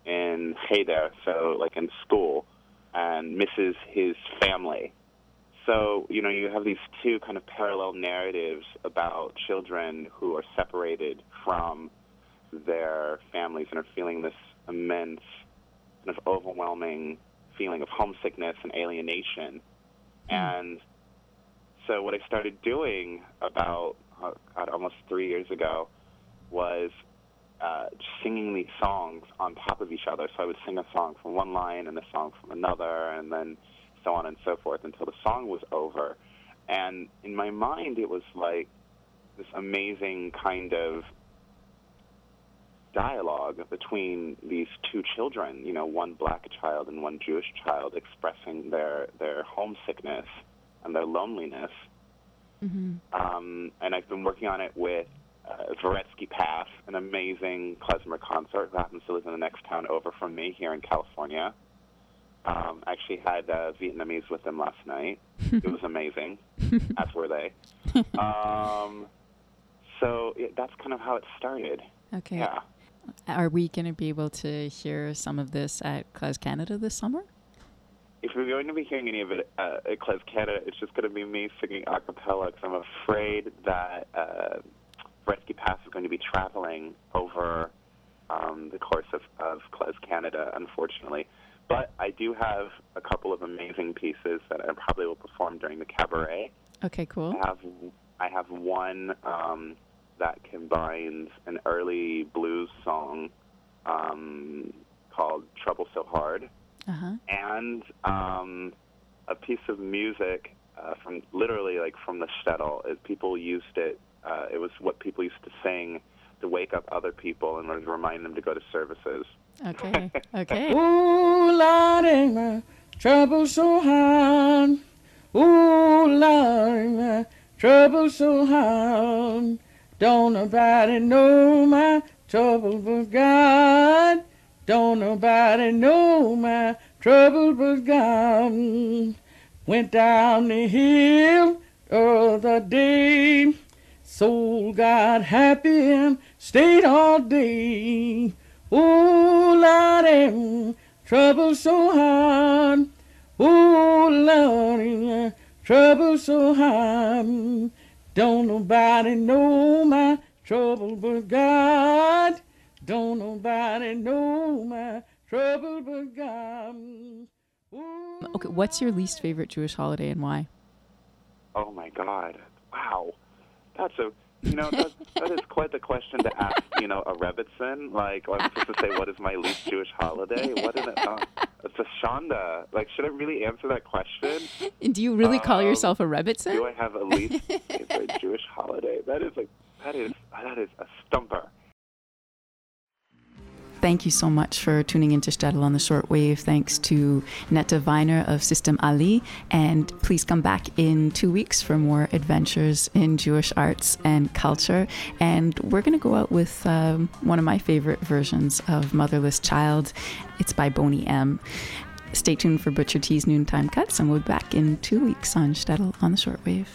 in Cheder, so like in school, and misses his family. So, you know, you have these two kind of parallel narratives about children who are separated from their families and are feeling this immense, kind of overwhelming feeling of homesickness and alienation. And so, what I started doing about uh, God, almost three years ago was uh, singing these songs on top of each other. So I would sing a song from one line and a song from another, and then so on and so forth until the song was over. And in my mind, it was like this amazing kind of dialogue between these two children, you know, one black child and one Jewish child expressing their, their homesickness and their loneliness. Mm-hmm. Um, and I've been working on it with uh, Veretski Pass, an amazing klezmer concert who happens to live in the next town over from me here in California. Um, I actually had uh, Vietnamese with them last night. it was amazing, as were they. Um, so yeah, that's kind of how it started. Okay. Yeah. Are we going to be able to hear some of this at KlezKanada this summer? If we're going to be hearing any of it uh, at Class Canada, it's just going to be me singing a cappella because I'm afraid that uh, Veretski Pass is going to be traveling over um, the course of, of Class Canada, unfortunately. But I do have a couple of amazing pieces that I probably will perform during the cabaret. Okay, cool. I have I have one um, that combines an early blues song um, called "Trouble So Hard" Uh-huh. and um, a piece of music uh, from literally like from the shtetl. It, people used it. Uh, it was what people used to sing to wake up other people to remind them to go to services. Okay. Okay. Ooh, Lord, ain't my trouble so hard. Ooh, Lord, ain't my trouble so hard. Don't nobody know my trouble but God. Don't nobody know my trouble but God. Went down the hill the other day. Soul got happy and stayed all day. Oh, Lord, trouble so hard. Oh, Lord, trouble so hard. Don't nobody know my trouble but God. Don't nobody know my trouble but God. Okay, what's your least favorite Jewish holiday and why? Oh my God! Wow, that's a you know that, that is quite the question to ask. You know, a Rebbitzin. Like, I'm supposed to say, what is my least Jewish holiday? What is it? Uh, it's a Shonda. Like, should I really answer that question? And do you really call Um, yourself a Rebbitzin? Do I have a least favorite Jewish holiday? That is like that is that is a stumper. Thank you so much for tuning into Shtetl on the shortwave. Thanks to Netta Weiner of System Ali. And please come back in two weeks for more adventures in Jewish arts and culture. And we're going to go out with um, one of my favorite versions of Motherless Child. It's by Boney M. Stay tuned for Butcher T's Noontime Cuts, and we'll be back in two weeks on Shtetl on the shortwave.